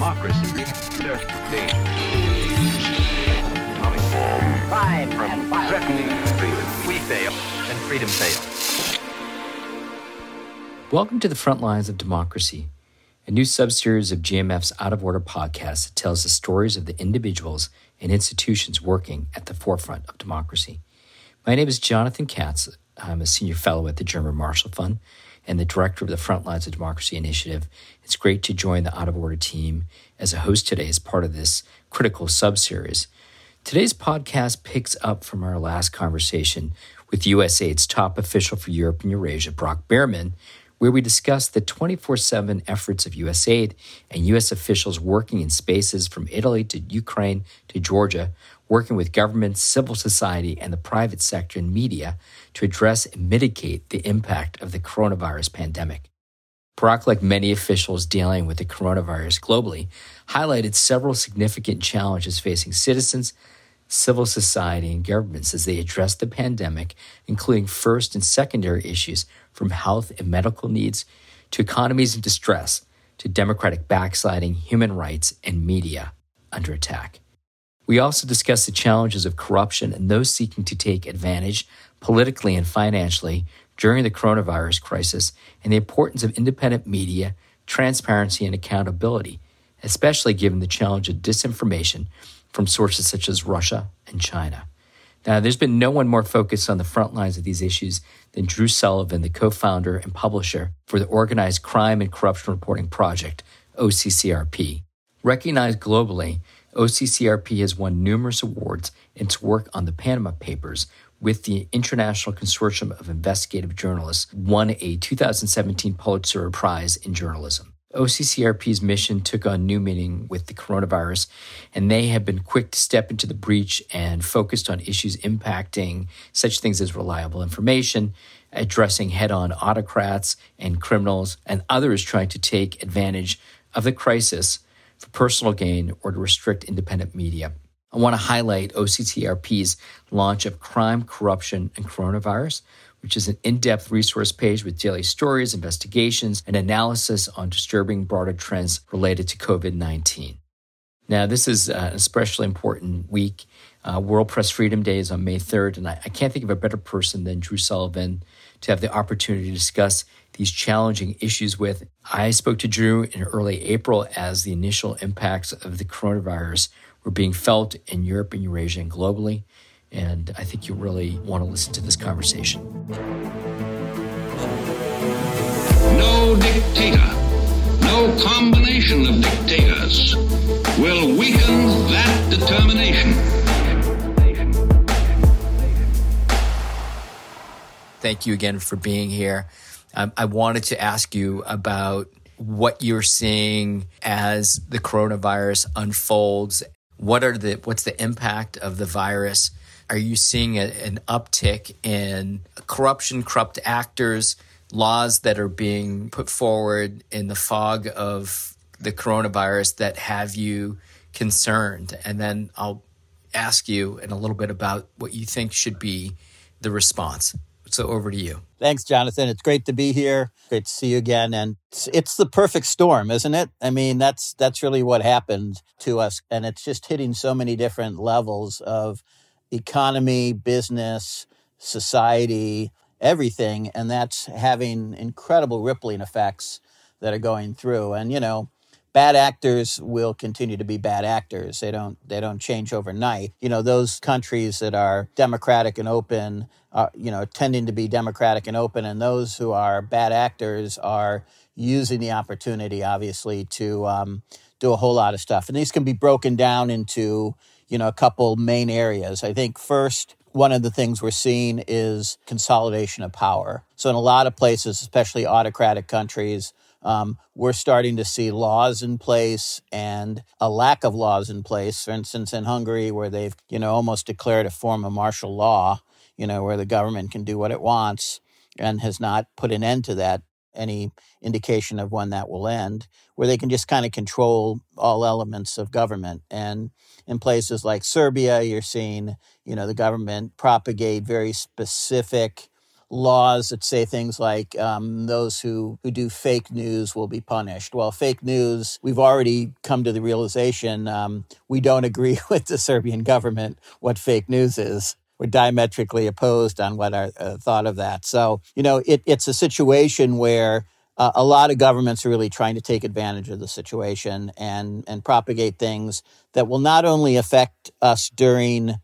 democracy. And violence. Threatening freedom. We fail, and freedom fails. Welcome to the front lines of democracy, a new subseries of GMF's Out of Order podcast that tells the stories of the individuals and institutions working at the forefront of democracy. My name is Jonathan Katz. I'm a senior fellow at the German Marshall Fund and the director of the Front Lines of Democracy Initiative. It's great to join the Out of Order team as a host today as part of this critical subseries. Today's podcast picks up from our last conversation with USAID's top official for Europe and Eurasia, Brock Bierman, where we discussed the 24 7 efforts of USAID and U.S. officials working in spaces from Italy to Ukraine to Georgia, working with governments, civil society, and the private sector and media to address and mitigate the impact of the coronavirus pandemic. Brock, like many officials dealing with the coronavirus globally, highlighted several significant challenges facing citizens, civil society, and governments as they address the pandemic, including first and secondary issues from health and medical needs to economies in distress to democratic backsliding, human rights, and media under attack. We also discussed the challenges of corruption and those seeking to take advantage politically and financially during the coronavirus crisis and the importance of independent media, transparency, and accountability, especially given the challenge of disinformation from sources such as Russia and China. Now, there's been no one more focused on the front lines of these issues than Drew Sullivan, the co founder and publisher for the Organized Crime and Corruption Reporting Project, OCCRP. Recognized globally, OCCRP has won numerous awards in its work on the Panama Papers, with the International Consortium of Investigative Journalists, won a 2017 Pulitzer Prize in Journalism. OCCRP's mission took on new meaning with the coronavirus, and they have been quick to step into the breach and focused on issues impacting such things as reliable information, addressing head on autocrats and criminals, and others trying to take advantage of the crisis for personal gain or to restrict independent media. I want to highlight OCCRP's launch of Crime, Corruption, and Coronavirus, which is an in depth resource page with daily stories, investigations, and analysis on disturbing broader trends related to COVID 19. Now, this is an especially important week. Uh, World Press Freedom Day is on May 3rd, and I, I can't think of a better person than Drew Sullivan to have the opportunity to discuss these challenging issues with. I spoke to Drew in early April as the initial impacts of the coronavirus were being felt in Europe and Eurasia and globally. And I think you really want to listen to this conversation. No dictator, no combination of dictators will weaken that determination. Thank you again for being here. Um, I wanted to ask you about what you're seeing as the coronavirus unfolds. What are the what's the impact of the virus? Are you seeing a, an uptick in corruption, corrupt actors, laws that are being put forward in the fog of the coronavirus that have you concerned? And then I'll ask you in a little bit about what you think should be the response. So over to you. Thanks, Jonathan. It's great to be here. Great to see you again. And it's, it's, the perfect storm, isn't it? I mean, that's that's really what happened to us, and it's just hitting so many different levels of economy, business, society, everything, and that's having incredible rippling effects that are going through. And you know, bad actors will continue to be bad actors. They don't they don't change overnight. You know, those countries that are democratic and open are you know tending to be democratic and open, and those who are bad actors are using the opportunity, obviously, to um, do a whole lot of stuff. And these can be broken down into you know a couple main areas. I think first one of the things we're seeing is consolidation of power. So, in a lot of places, especially autocratic countries, um, we're starting to see laws in place and a lack of laws in place. For instance, in Hungary, where they've you know almost declared a form of martial law, you know, where the government can do what it wants and has not put an end to that. Any indication of when that will end, where they can just kind of control all elements of government. And in places like Serbia, you're seeing, you know, the government propagate very specific laws that say things like um, those who, who do fake news will be punished. Well, fake news, we've already come to the realization um, we don't agree with the Serbian government what fake news is. We're diametrically opposed on what our uh, thought of that. So, you know, it, it's a situation where uh, a lot of governments are really trying to take advantage of the situation and, and propagate things that will not only affect us during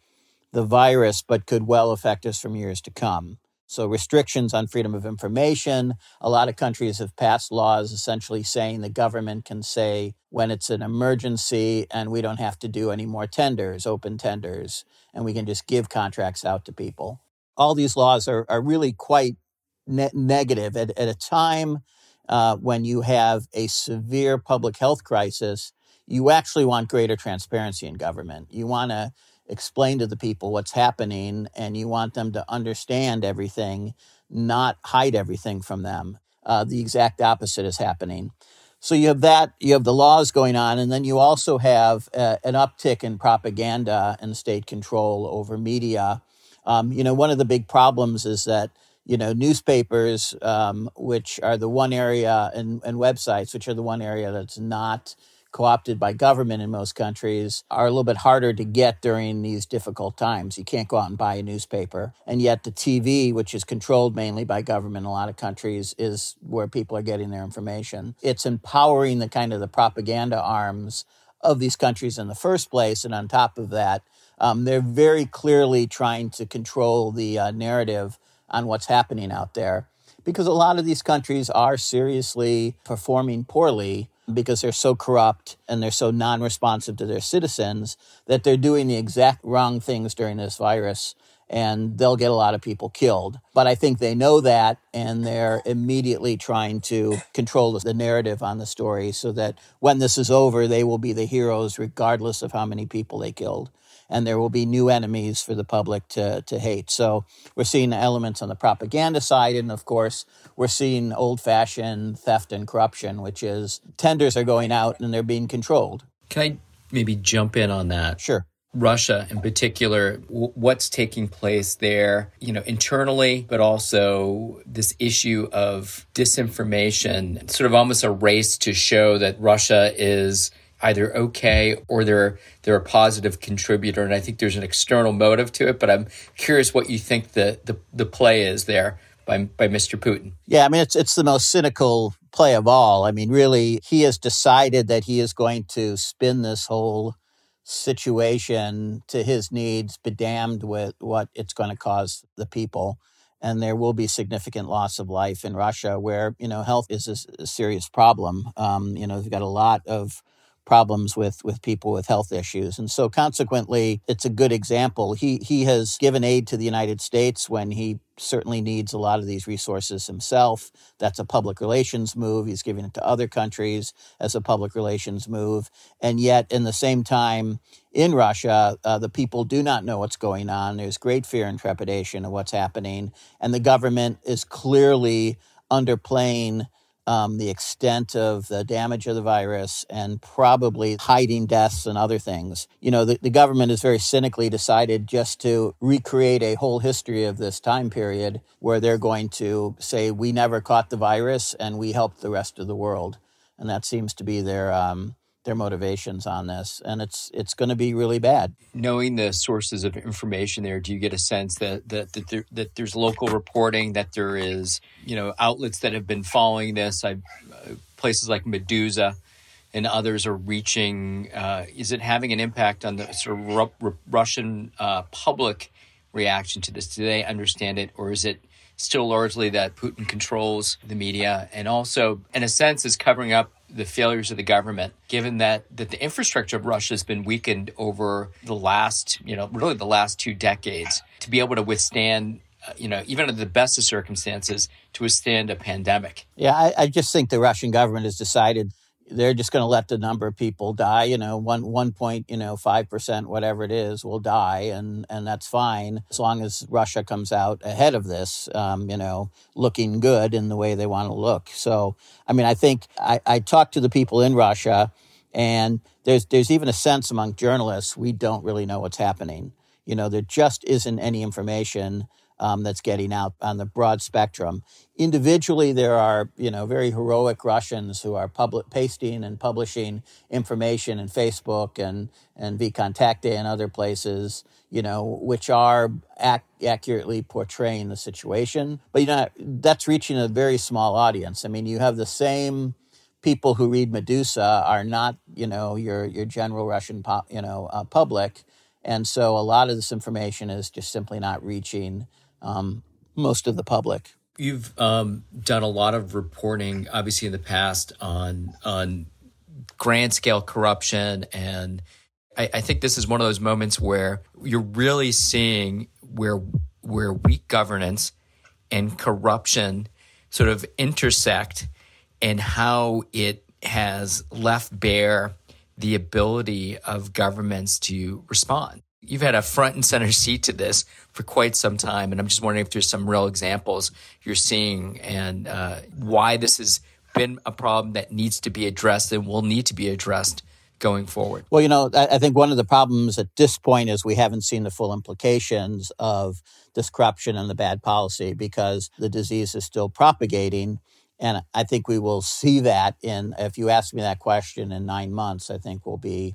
the virus, but could well affect us from years to come. So, restrictions on freedom of information. A lot of countries have passed laws essentially saying the government can say when it's an emergency and we don't have to do any more tenders, open tenders, and we can just give contracts out to people. All these laws are, are really quite ne- negative at, at a time uh, when you have a severe public health crisis. You actually want greater transparency in government. You want to explain to the people what's happening and you want them to understand everything, not hide everything from them. Uh, the exact opposite is happening. So you have that, you have the laws going on, and then you also have uh, an uptick in propaganda and state control over media. Um, you know, one of the big problems is that you know newspapers, um, which are the one area, and, and websites, which are the one area that's not co-opted by government in most countries are a little bit harder to get during these difficult times. You can't go out and buy a newspaper. And yet the TV, which is controlled mainly by government in a lot of countries, is where people are getting their information. It's empowering the kind of the propaganda arms of these countries in the first place. And on top of that, um, they're very clearly trying to control the uh, narrative on what's happening out there because a lot of these countries are seriously performing poorly because they're so corrupt and they're so non responsive to their citizens that they're doing the exact wrong things during this virus and they'll get a lot of people killed. But I think they know that and they're immediately trying to control the narrative on the story so that when this is over, they will be the heroes regardless of how many people they killed and there will be new enemies for the public to, to hate. So we're seeing elements on the propaganda side, and of course, we're seeing old fashioned theft and corruption, which is tenders are going out and they're being controlled. Can I maybe jump in on that? Sure. Russia in particular, w- what's taking place there, you know, internally, but also this issue of disinformation, sort of almost a race to show that Russia is either okay or they're they're a positive contributor and I think there's an external motive to it but I'm curious what you think the the, the play is there by by Mr. Putin. Yeah, I mean it's it's the most cynical play of all. I mean really he has decided that he is going to spin this whole situation to his needs, be damned with what it's going to cause the people. And there will be significant loss of life in Russia, where you know health is a, serious problem. Um, you know, they've got a lot of problems with with people with health issues. And so consequently it's a good example. He he has given aid to the United States when he certainly needs a lot of these resources himself. That's a public relations move. He's giving it to other countries as a public relations move. And yet in the same time in Russia uh, the people do not know what's going on. There's great fear and trepidation of what's happening. And the government is clearly underplaying um, the extent of the damage of the virus and probably hiding deaths and other things. You know, the, the government has very cynically decided just to recreate a whole history of this time period where they're going to say, we never caught the virus and we helped the rest of the world. And that seems to be their, um, their motivations on this, and it's it's going to be really bad. Knowing the sources of information there, do you get a sense that that that, there, that there's local reporting, that there is you know outlets that have been following this, I, uh, places like Meduza and others are reaching. Uh, is it having an impact on the sort of Ru- Ru- Russian uh, public reaction to this? Do they understand it, or is it? Still largely that Putin controls the media and also, in a sense, is covering up the failures of the government, given that, that the infrastructure of Russia has been weakened over the last, you know, really the last two decades to be able to withstand, uh, you know, even under the best of circumstances, to withstand a pandemic. Yeah, I, I just think the Russian government has decided they're just going to let the number of people die. You know, one one point, you know, five percent, whatever it is, will die, and and that's fine as long as Russia comes out ahead of this. Um, you know, looking good in the way they want to look. So, I mean, I think I, I talked to the people in Russia, and there's there's even a sense among journalists we don't really know what's happening. You know, there just isn't any information um, that's getting out on the broad spectrum. Individually, there are you know very heroic Russians who are public pasting and publishing information in Facebook and and VKontakte and other places, you know, which are ac- accurately portraying the situation. But you know that's reaching a very small audience. I mean, you have the same people who read Meduza are not you know your your general Russian you know uh, public, and so a lot of this information is just simply not reaching um, most of the public. You've um, done a lot of reporting, obviously in the past, on on grand scale corruption, and I, I think this is one of those moments where you're really seeing where where weak governance and corruption sort of intersect, and how it has left bare the ability of governments to respond you've had a front and center seat to this for quite some time, and I'm just wondering if there's some real examples you're seeing and uh, why this has been a problem that needs to be addressed and will need to be addressed going forward. Well, you know, I think one of the problems at this point is we haven't seen the full implications of this corruption and the bad policy because the disease is still propagating. And I think we will see that in, if you ask me that question in nine months, I think we'll be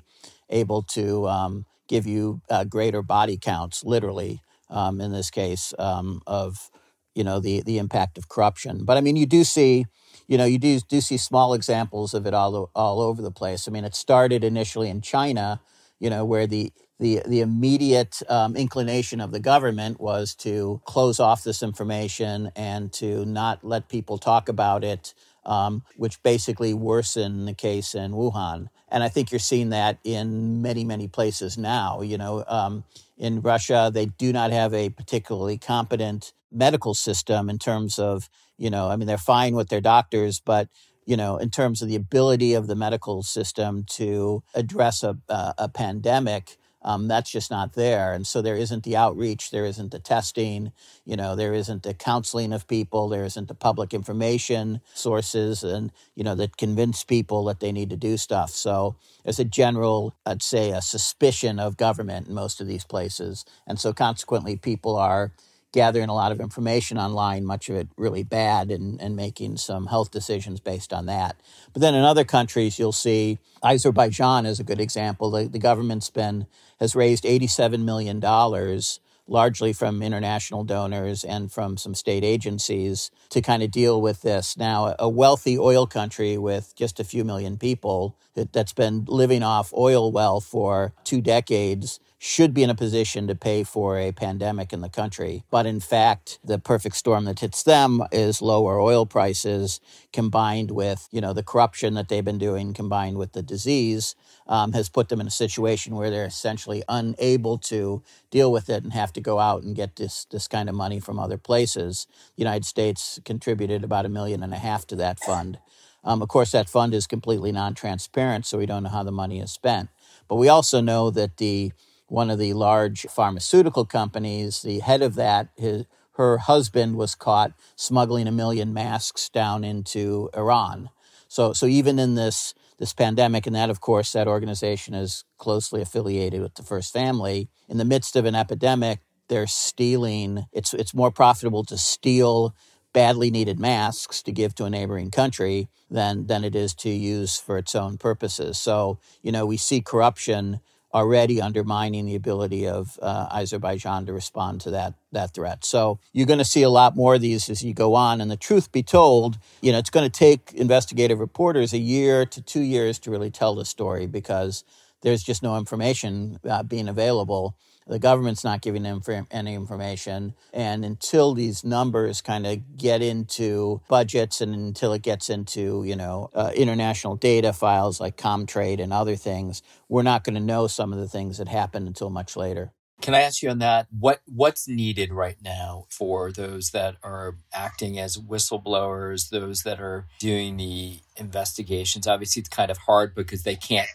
able to um, give you uh, greater body counts, literally, um, in this case, um, of you know the the impact of corruption. But I mean, you do see, you know, you do do see small examples of it all all over the place. I mean, it started initially in China, you know, where the the the immediate um, inclination of the government was to close off this information and to not let people talk about it, um, which basically worsened the case in Wuhan and I think you're seeing that in many, many places now. You know, um, in Russia, they do not have a particularly competent medical system in terms of, you know, I mean, they're fine with their doctors, but you know, in terms of the ability of the medical system to address a, a, a pandemic, um, that's just not there. And so there isn't the outreach, there isn't the testing, you know, there isn't the counseling of people, there isn't the public information sources and, you know, that convince people that they need to do stuff. So there's a general, I'd say, a suspicion of government in most of these places. And so consequently, people are gathering a lot of information online, much of it really bad, and, and making some health decisions based on that. But then in other countries, you'll see Azerbaijan is a good example. The, the government's been has raised $87 million, largely from international donors and from some state agencies, to kind of deal with this. Now, a wealthy oil country with just a few million people that's been living off oil well for two decades should be in a position to pay for a pandemic in the country. But in fact, the perfect storm that hits them is lower oil prices combined with, you know, the corruption that they've been doing combined with the disease um, has put them in a situation where they're essentially unable to deal with it and have to go out and get this this kind of money from other places. The United States contributed about a million and a half to that fund. Um, of course, that fund is completely non-transparent, so we don't know how the money is spent. But we also know that the one of the large pharmaceutical companies, the head of that, his, her husband was caught smuggling a million masks down into Iran. So, so even in this this pandemic, and that of course that organization is closely affiliated with the First Family. In the midst of an epidemic, they're stealing. It's it's more profitable to steal badly needed masks to give to a neighboring country than than it is to use for its own purposes. So you know we see corruption already undermining the ability of uh, Azerbaijan to respond to that that threat. So you're going to see a lot more of these as you go on. And the truth be told, you know, it's going to take investigative reporters a year to two years to really tell the story because there's just no information uh, being available. The government's not giving them any information. And until these numbers kind of get into budgets and until it gets into, you know, uh, international data files like Comtrade and other things, we're not going to know some of the things that happened until much later. Can I ask you on that? What what's needed right now for those that are acting as whistleblowers, those that are doing the investigations? Obviously, it's kind of hard because they can't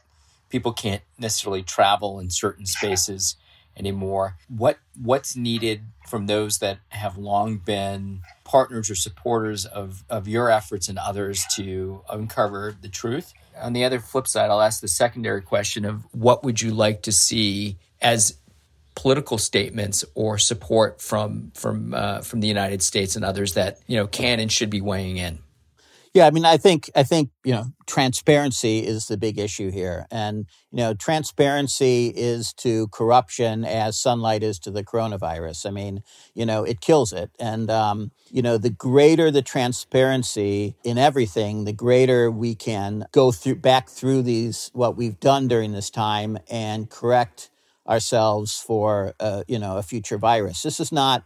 people can't necessarily travel in certain spaces anymore. What what's needed from those that have long been partners or supporters of, of your efforts and others to uncover the truth? On the other flip side, I'll ask the secondary question of what would you like to see as political statements or support from from uh, from the United States and others that you know can and should be weighing in? Yeah, I mean, I think I think you know transparency is the big issue here, and you know transparency is to corruption as sunlight is to the coronavirus. I mean, you know, it kills it, and um, you know, the greater the transparency in everything, the greater we can go through back through these what we've done during this time and correct ourselves for uh, you know a future virus. This is not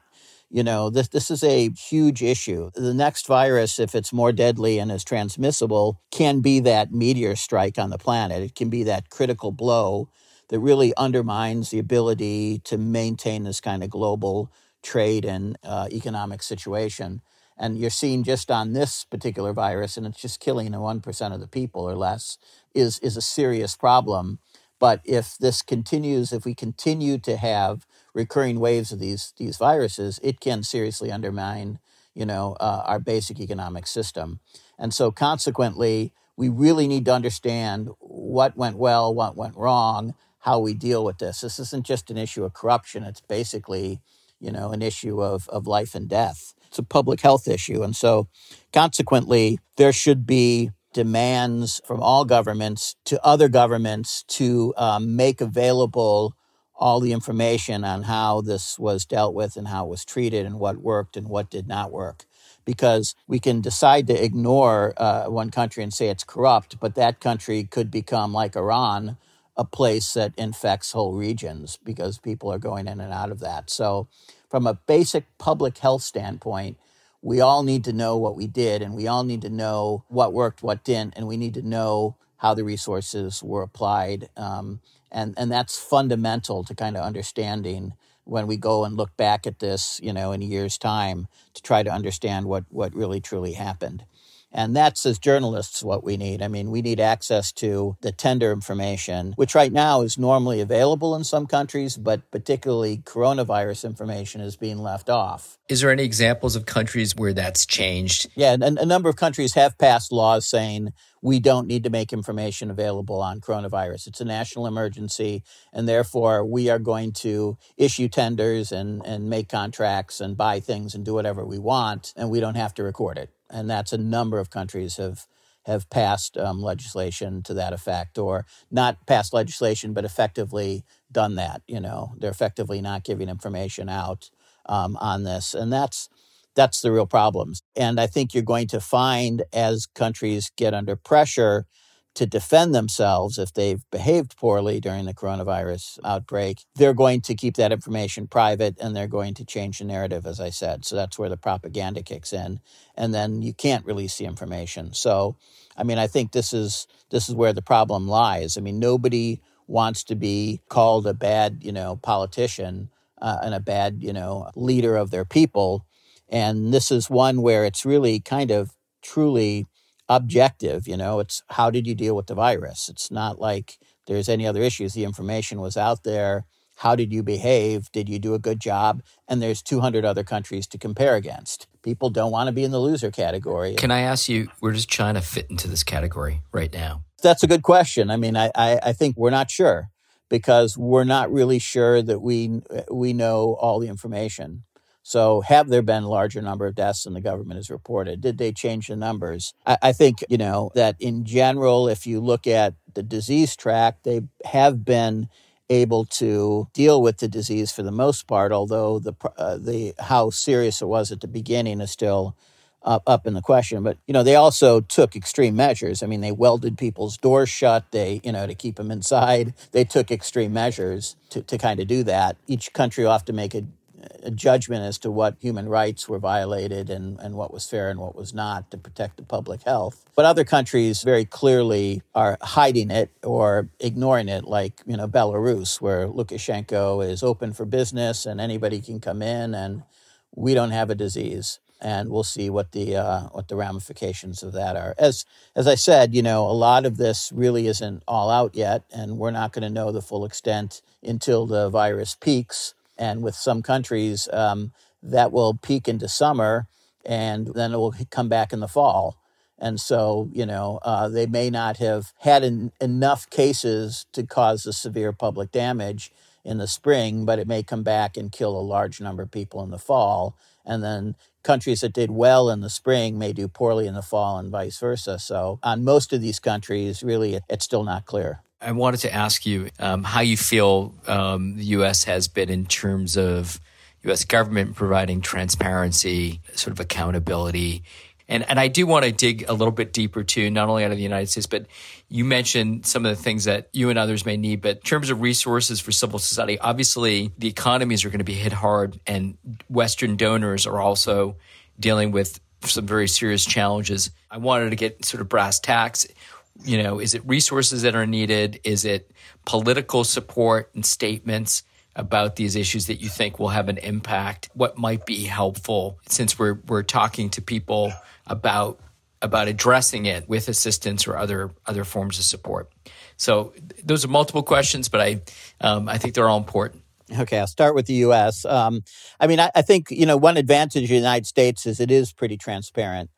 you know, this, this is a huge issue. The next virus, if it's more deadly and is transmissible, can be that meteor strike on the planet. It can be that critical blow that really undermines the ability to maintain this kind of global trade and uh, economic situation. And you're seeing just on this particular virus, and it's just killing 1% of the people or less, is, is a serious problem. But if this continues, if we continue to have recurring waves of these these viruses, it can seriously undermine, you know, uh, our basic economic system. And so, consequently, we really need to understand what went well, what went wrong, how we deal with this. This isn't just an issue of corruption; it's basically, you know, an issue of of life and death. It's a public health issue, and so, consequently, there should be demands from all governments to other governments to um, make available all the information on how this was dealt with and how it was treated and what worked and what did not work. Because we can decide to ignore uh, one country and say it's corrupt, but that country could become like Iran, a place that infects whole regions because people are going in and out of that. So, from a basic public health standpoint, we all need to know what we did and we all need to know what worked, what didn't, and we need to know how the resources were applied. Um, and and that's fundamental to kind of understanding when we go and look back at this, you know, in a year's time to try to understand what what really truly happened. And that's as journalists what we need. I mean, we need access to the tender information, which right now is normally available in some countries, but particularly coronavirus information is being left off. Is there any examples of countries where that's changed? Yeah, and a number of countries have passed laws saying we don't need to make information available on coronavirus. It's a national emergency, and therefore we are going to issue tenders and, and make contracts and buy things and do whatever we want, and we don't have to record it and that's a number of countries have have passed um, legislation to that effect, or not passed legislation, but effectively done that. You know, they're effectively not giving information out um, on this, and that's that's the real problems. And I think you're going to find as countries get under pressure to defend themselves if they've behaved poorly during the coronavirus outbreak, they're going to keep that information private and they're going to change the narrative, as I said. So that's where the propaganda kicks in. And then you can't release the information. So, I mean, I think this is this is where the problem lies. I mean, nobody wants to be called a bad, you know, politician uh, and a bad, you know, leader of their people. And this is one where it's really kind of truly objective. You know, it's how did you deal with the virus? It's not like there's any other issues. The information was out there. How did you behave? Did you do a good job? And there's 200 other countries to compare against. People don't want to be in the loser category. Can I ask you, where does China fit into this category right now? That's a good question. I mean, I, I, I think we're not sure because we're not really sure that we we know all the information. So, have there been a larger number of deaths than the government has reported? Did they change the numbers? I, I, think, you know, that in general, if you look at the disease track, they have been able to deal with the disease for the most part, although the, uh, the how serious it was at the beginning is still up, up in the question. But, you know, they also took extreme measures. I mean, they welded people's doors shut, they, you know, to keep them inside. They took extreme measures to, to kind of do that. Each country will have to make a a judgment as to what human rights were violated and, and what was fair and what was not to protect the public health. But other countries very clearly are hiding it or ignoring it, like you know Belarus, where Lukashenko is open for business and anybody can come in, and we don't have a disease. And we'll see what the uh, what the ramifications of that are. As as I said, you know, a lot of this really isn't all out yet, and we're not going to know the full extent until the virus peaks and with some countries um, that will peak into summer and then it will come back in the fall and so you know uh, they may not have had enough cases to cause the severe public damage in the spring, but it may come back and kill a large number of people in the fall. And then countries that did well in the spring may do poorly in the fall and vice versa. So, on most of these countries, really, it's still not clear. I wanted to ask you um, how you feel um, the U.S. has been in terms of U.S. government providing transparency, sort of accountability. And, and I do want to dig a little bit deeper too, not only out of the United States, but you mentioned some of the things that you and others may need. But in terms of resources for civil society, obviously the economies are going to be hit hard, and Western donors are also dealing with some very serious challenges. I wanted to get sort of brass tacks. You know, is it resources that are needed? Is it political support and statements? about these issues that you think will have an impact? What might be helpful since we're we're talking to people about about addressing it with assistance or other other forms of support? So those are multiple questions, but I um, I think they're all important. Okay, I'll start with the U.S. Um, I mean, I, I think you know one advantage of the United States is it is pretty transparent.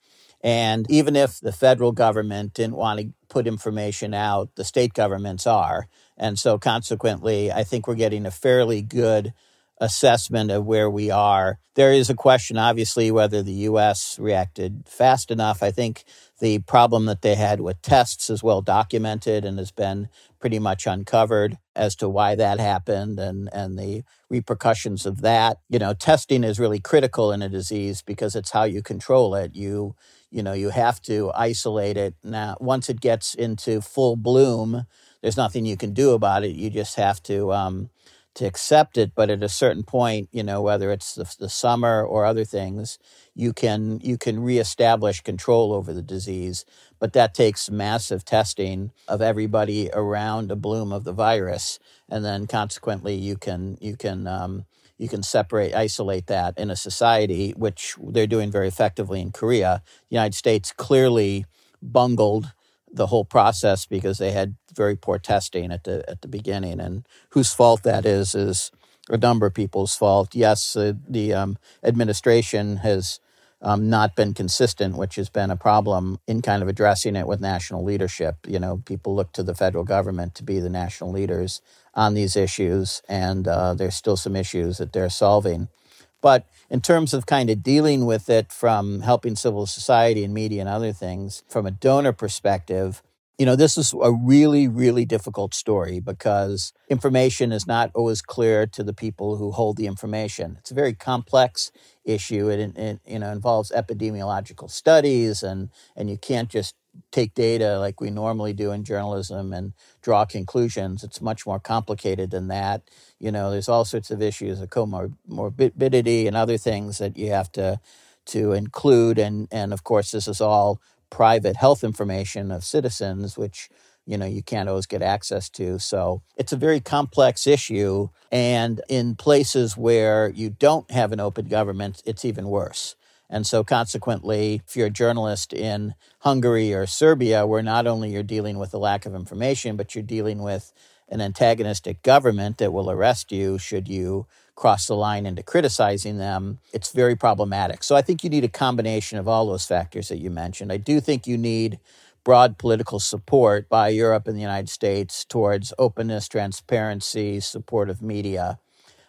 And even if the federal government didn't want to put information out, the state governments are. And so, consequently, I think we're getting a fairly good assessment of where we are. There is a question, obviously, whether the U.S. reacted fast enough. I think the problem that they had with tests is well documented and has been pretty much uncovered as to why that happened and, and the repercussions of that. You know, testing is really critical in a disease because it's how you control it. You you know you have to isolate it now once it gets into full bloom there's nothing you can do about it. You just have to um, to accept it. But at a certain point you know whether it's the, the summer or other things you can you can reestablish control over the disease but that takes massive testing of everybody around a bloom of the virus and then consequently you can you can um, you can separate, isolate that in a society, which they're doing very effectively in Korea. The United States clearly bungled the whole process because they had very poor testing at the at the beginning, and whose fault that is is a number of people's fault. Yes, uh, the um, administration has um, not been consistent, which has been a problem in kind of addressing it with national leadership. You know, people look to the federal government to be the national leaders on these issues, and uh, there's still some issues that they're solving. But in terms of kind of dealing with it from helping civil society and media and other things, from a donor perspective, you know, this is a really, really difficult story because information is not always clear to the people who hold the information. It's a very complex issue. It, it you know involves epidemiological studies, and and you can't just take data like we normally do in journalism and draw conclusions. It's much more complicated than that. You know, there's all sorts of issues of comorbidity and other things that you have to to include, and and of course, this is all private health information of citizens, which you know you can't always get access to. So it's a very complex issue, and in places where you don't have an open government, it's even worse. And so, consequently, if you're a journalist in Hungary or Serbia, where not only you're dealing with a lack of information, but you're dealing with an antagonistic government that will arrest you should you cross the line into criticizing them, it's very problematic. So I think you need a combination of all those factors that you mentioned. I do think you need broad political support by Europe and the United States towards openness, transparency, support of media.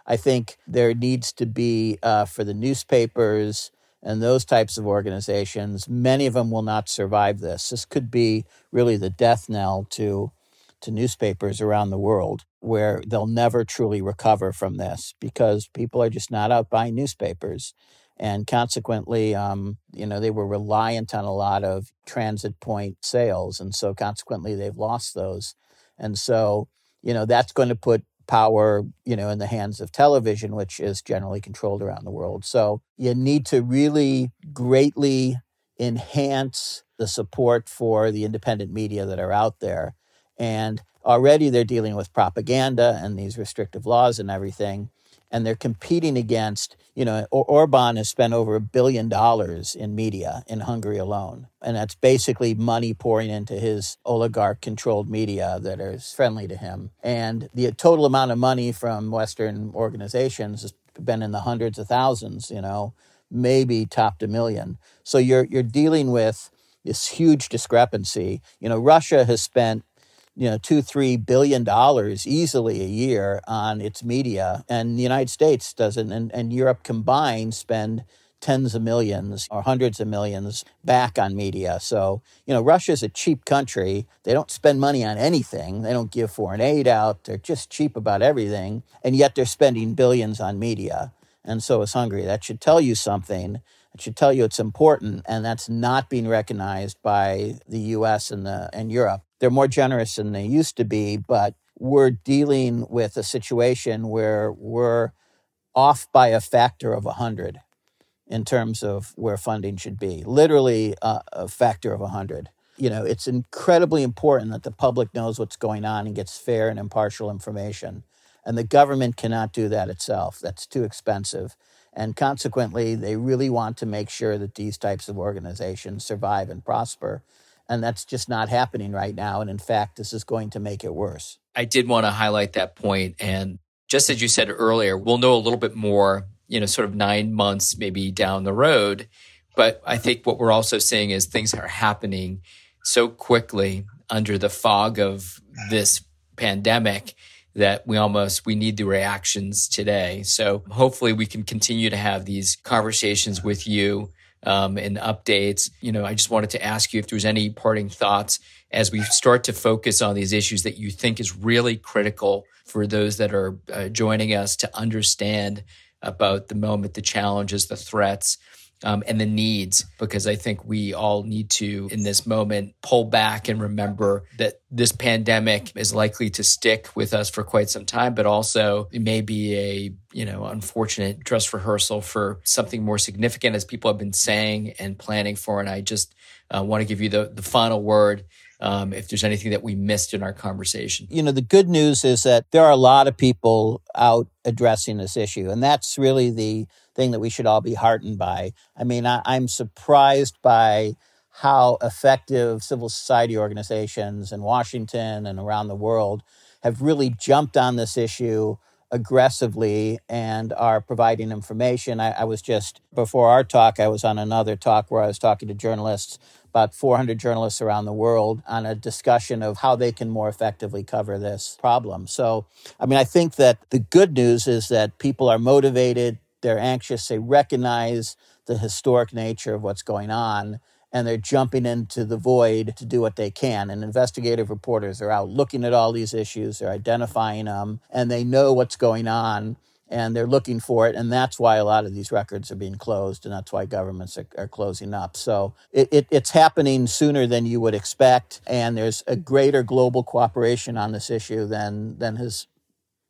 I think there needs to be uh, for the newspapers and those types of organizations, many of them will not survive this. This could be really the death knell to to newspapers around the world where they'll never truly recover from this because people are just not out buying newspapers. And consequently, um, you know, they were reliant on a lot of transit point sales. And so consequently, they've lost those. And so, you know, that's going to put power, you know, in the hands of television, which is generally controlled around the world. So you need to really greatly enhance the support for the independent media that are out there and already they're dealing with propaganda and these restrictive laws and everything. And they're competing against, you know, or- Orban has spent over a billion dollars in media in Hungary alone. And that's basically money pouring into his oligarch controlled media that is friendly to him. And the total amount of money from Western organizations has been in the hundreds of thousands, you know, maybe topped a million. So you're, you're dealing with this huge discrepancy. You know, Russia has spent you know, two, three billion dollars easily a year on its media. And the United States doesn't, and, and Europe combined spend tens of millions or hundreds of millions back on media. So, you know, Russia's a cheap country. They don't spend money on anything. They don't give foreign aid out. They're just cheap about everything. And yet they're spending billions on media. And so is Hungary. That should tell you something. It should tell you it's important. And that's not being recognized by the US and, the, and Europe. They're more generous than they used to be, but we're dealing with a situation where we're off by a factor of 100 in terms of where funding should be, literally a factor of 100. You know, it's incredibly important that the public knows what's going on and gets fair and impartial information. And the government cannot do that itself. That's too expensive. And consequently, they really want to make sure that these types of organizations survive and prosper. And that's just not happening right now. And in fact, this is going to make it worse. I did want to highlight that point. And just as you said earlier, we'll know a little bit more you know, sort of nine months maybe down the road. But I think what we're also seeing is things are happening so quickly under the fog of this pandemic that we almost we need the reactions today. So hopefully we can continue to have these conversations with you um, and updates. You know, I just wanted to ask you if there's any parting thoughts as we start to focus on these issues that you think is really critical for those that are uh, joining us to understand about the moment, the challenges, the threats, um, and the needs, because I think we all need to, in this moment, pull back and remember that this pandemic is likely to stick with us for quite some time, but also it may be a, you know, unfortunate dress rehearsal for something more significant as people have been saying and planning for. And I just uh, want to give you the, the final word um, if there's anything that we missed in our conversation. You know, the good news is that there are a lot of people out addressing this issue, and that's really the thing that we should all be heartened by. I mean, I, I'm surprised by how effective civil society organizations in Washington and around the world have really jumped on this issue aggressively and are providing information. I, I, was just, before our talk, I was on another talk where I was talking to journalists about 400 journalists around the world on a discussion of how they can more effectively cover this problem. So, I mean, I think that the good news is that people are motivated, they're anxious, they recognize the historic nature of what's going on and they're jumping into the void to do what they can. And investigative reporters are out looking at all these issues, they're identifying them, and they know what's going on and they're looking for it. And that's why a lot of these records are being closed, and that's why governments are, are closing up. So it, it, it's happening sooner than you would expect, and there's a greater global cooperation on this issue than than has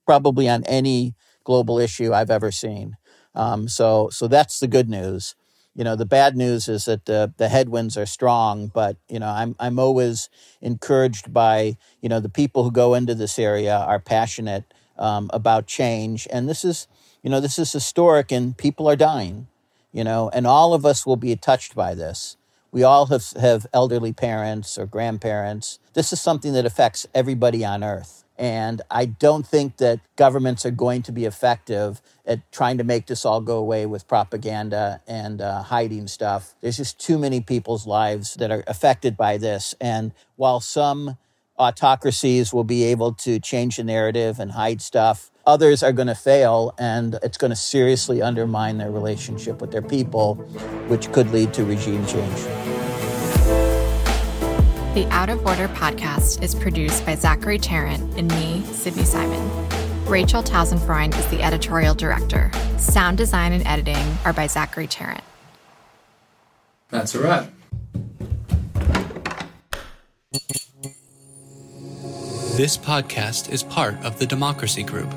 probably on any global issue I've ever seen. Um, so so that's the good news. You know, the bad news is that the, the headwinds are strong, but you know, I'm I'm always encouraged by you know the people who go into this area are passionate um, about change. And this is, you know, this is historic and people are dying, you know, and all of us will be touched by this. We all have, have elderly parents or grandparents. This is something that affects everybody on earth. And I don't think that governments are going to be effective at trying to make this all go away with propaganda and uh, hiding stuff. There's just too many people's lives that are affected by this. And while some autocracies will be able to change the narrative and hide stuff. Others are going to fail, and it's going to seriously undermine their relationship with their people, which could lead to regime change. The Out of Order podcast is produced by Zachary Tarrant and me, Sydney Simon. Rachel Tausendfreund is the editorial director. Sound design and editing are by Zachary Tarrant. That's a wrap. This podcast is part of the Democracy Group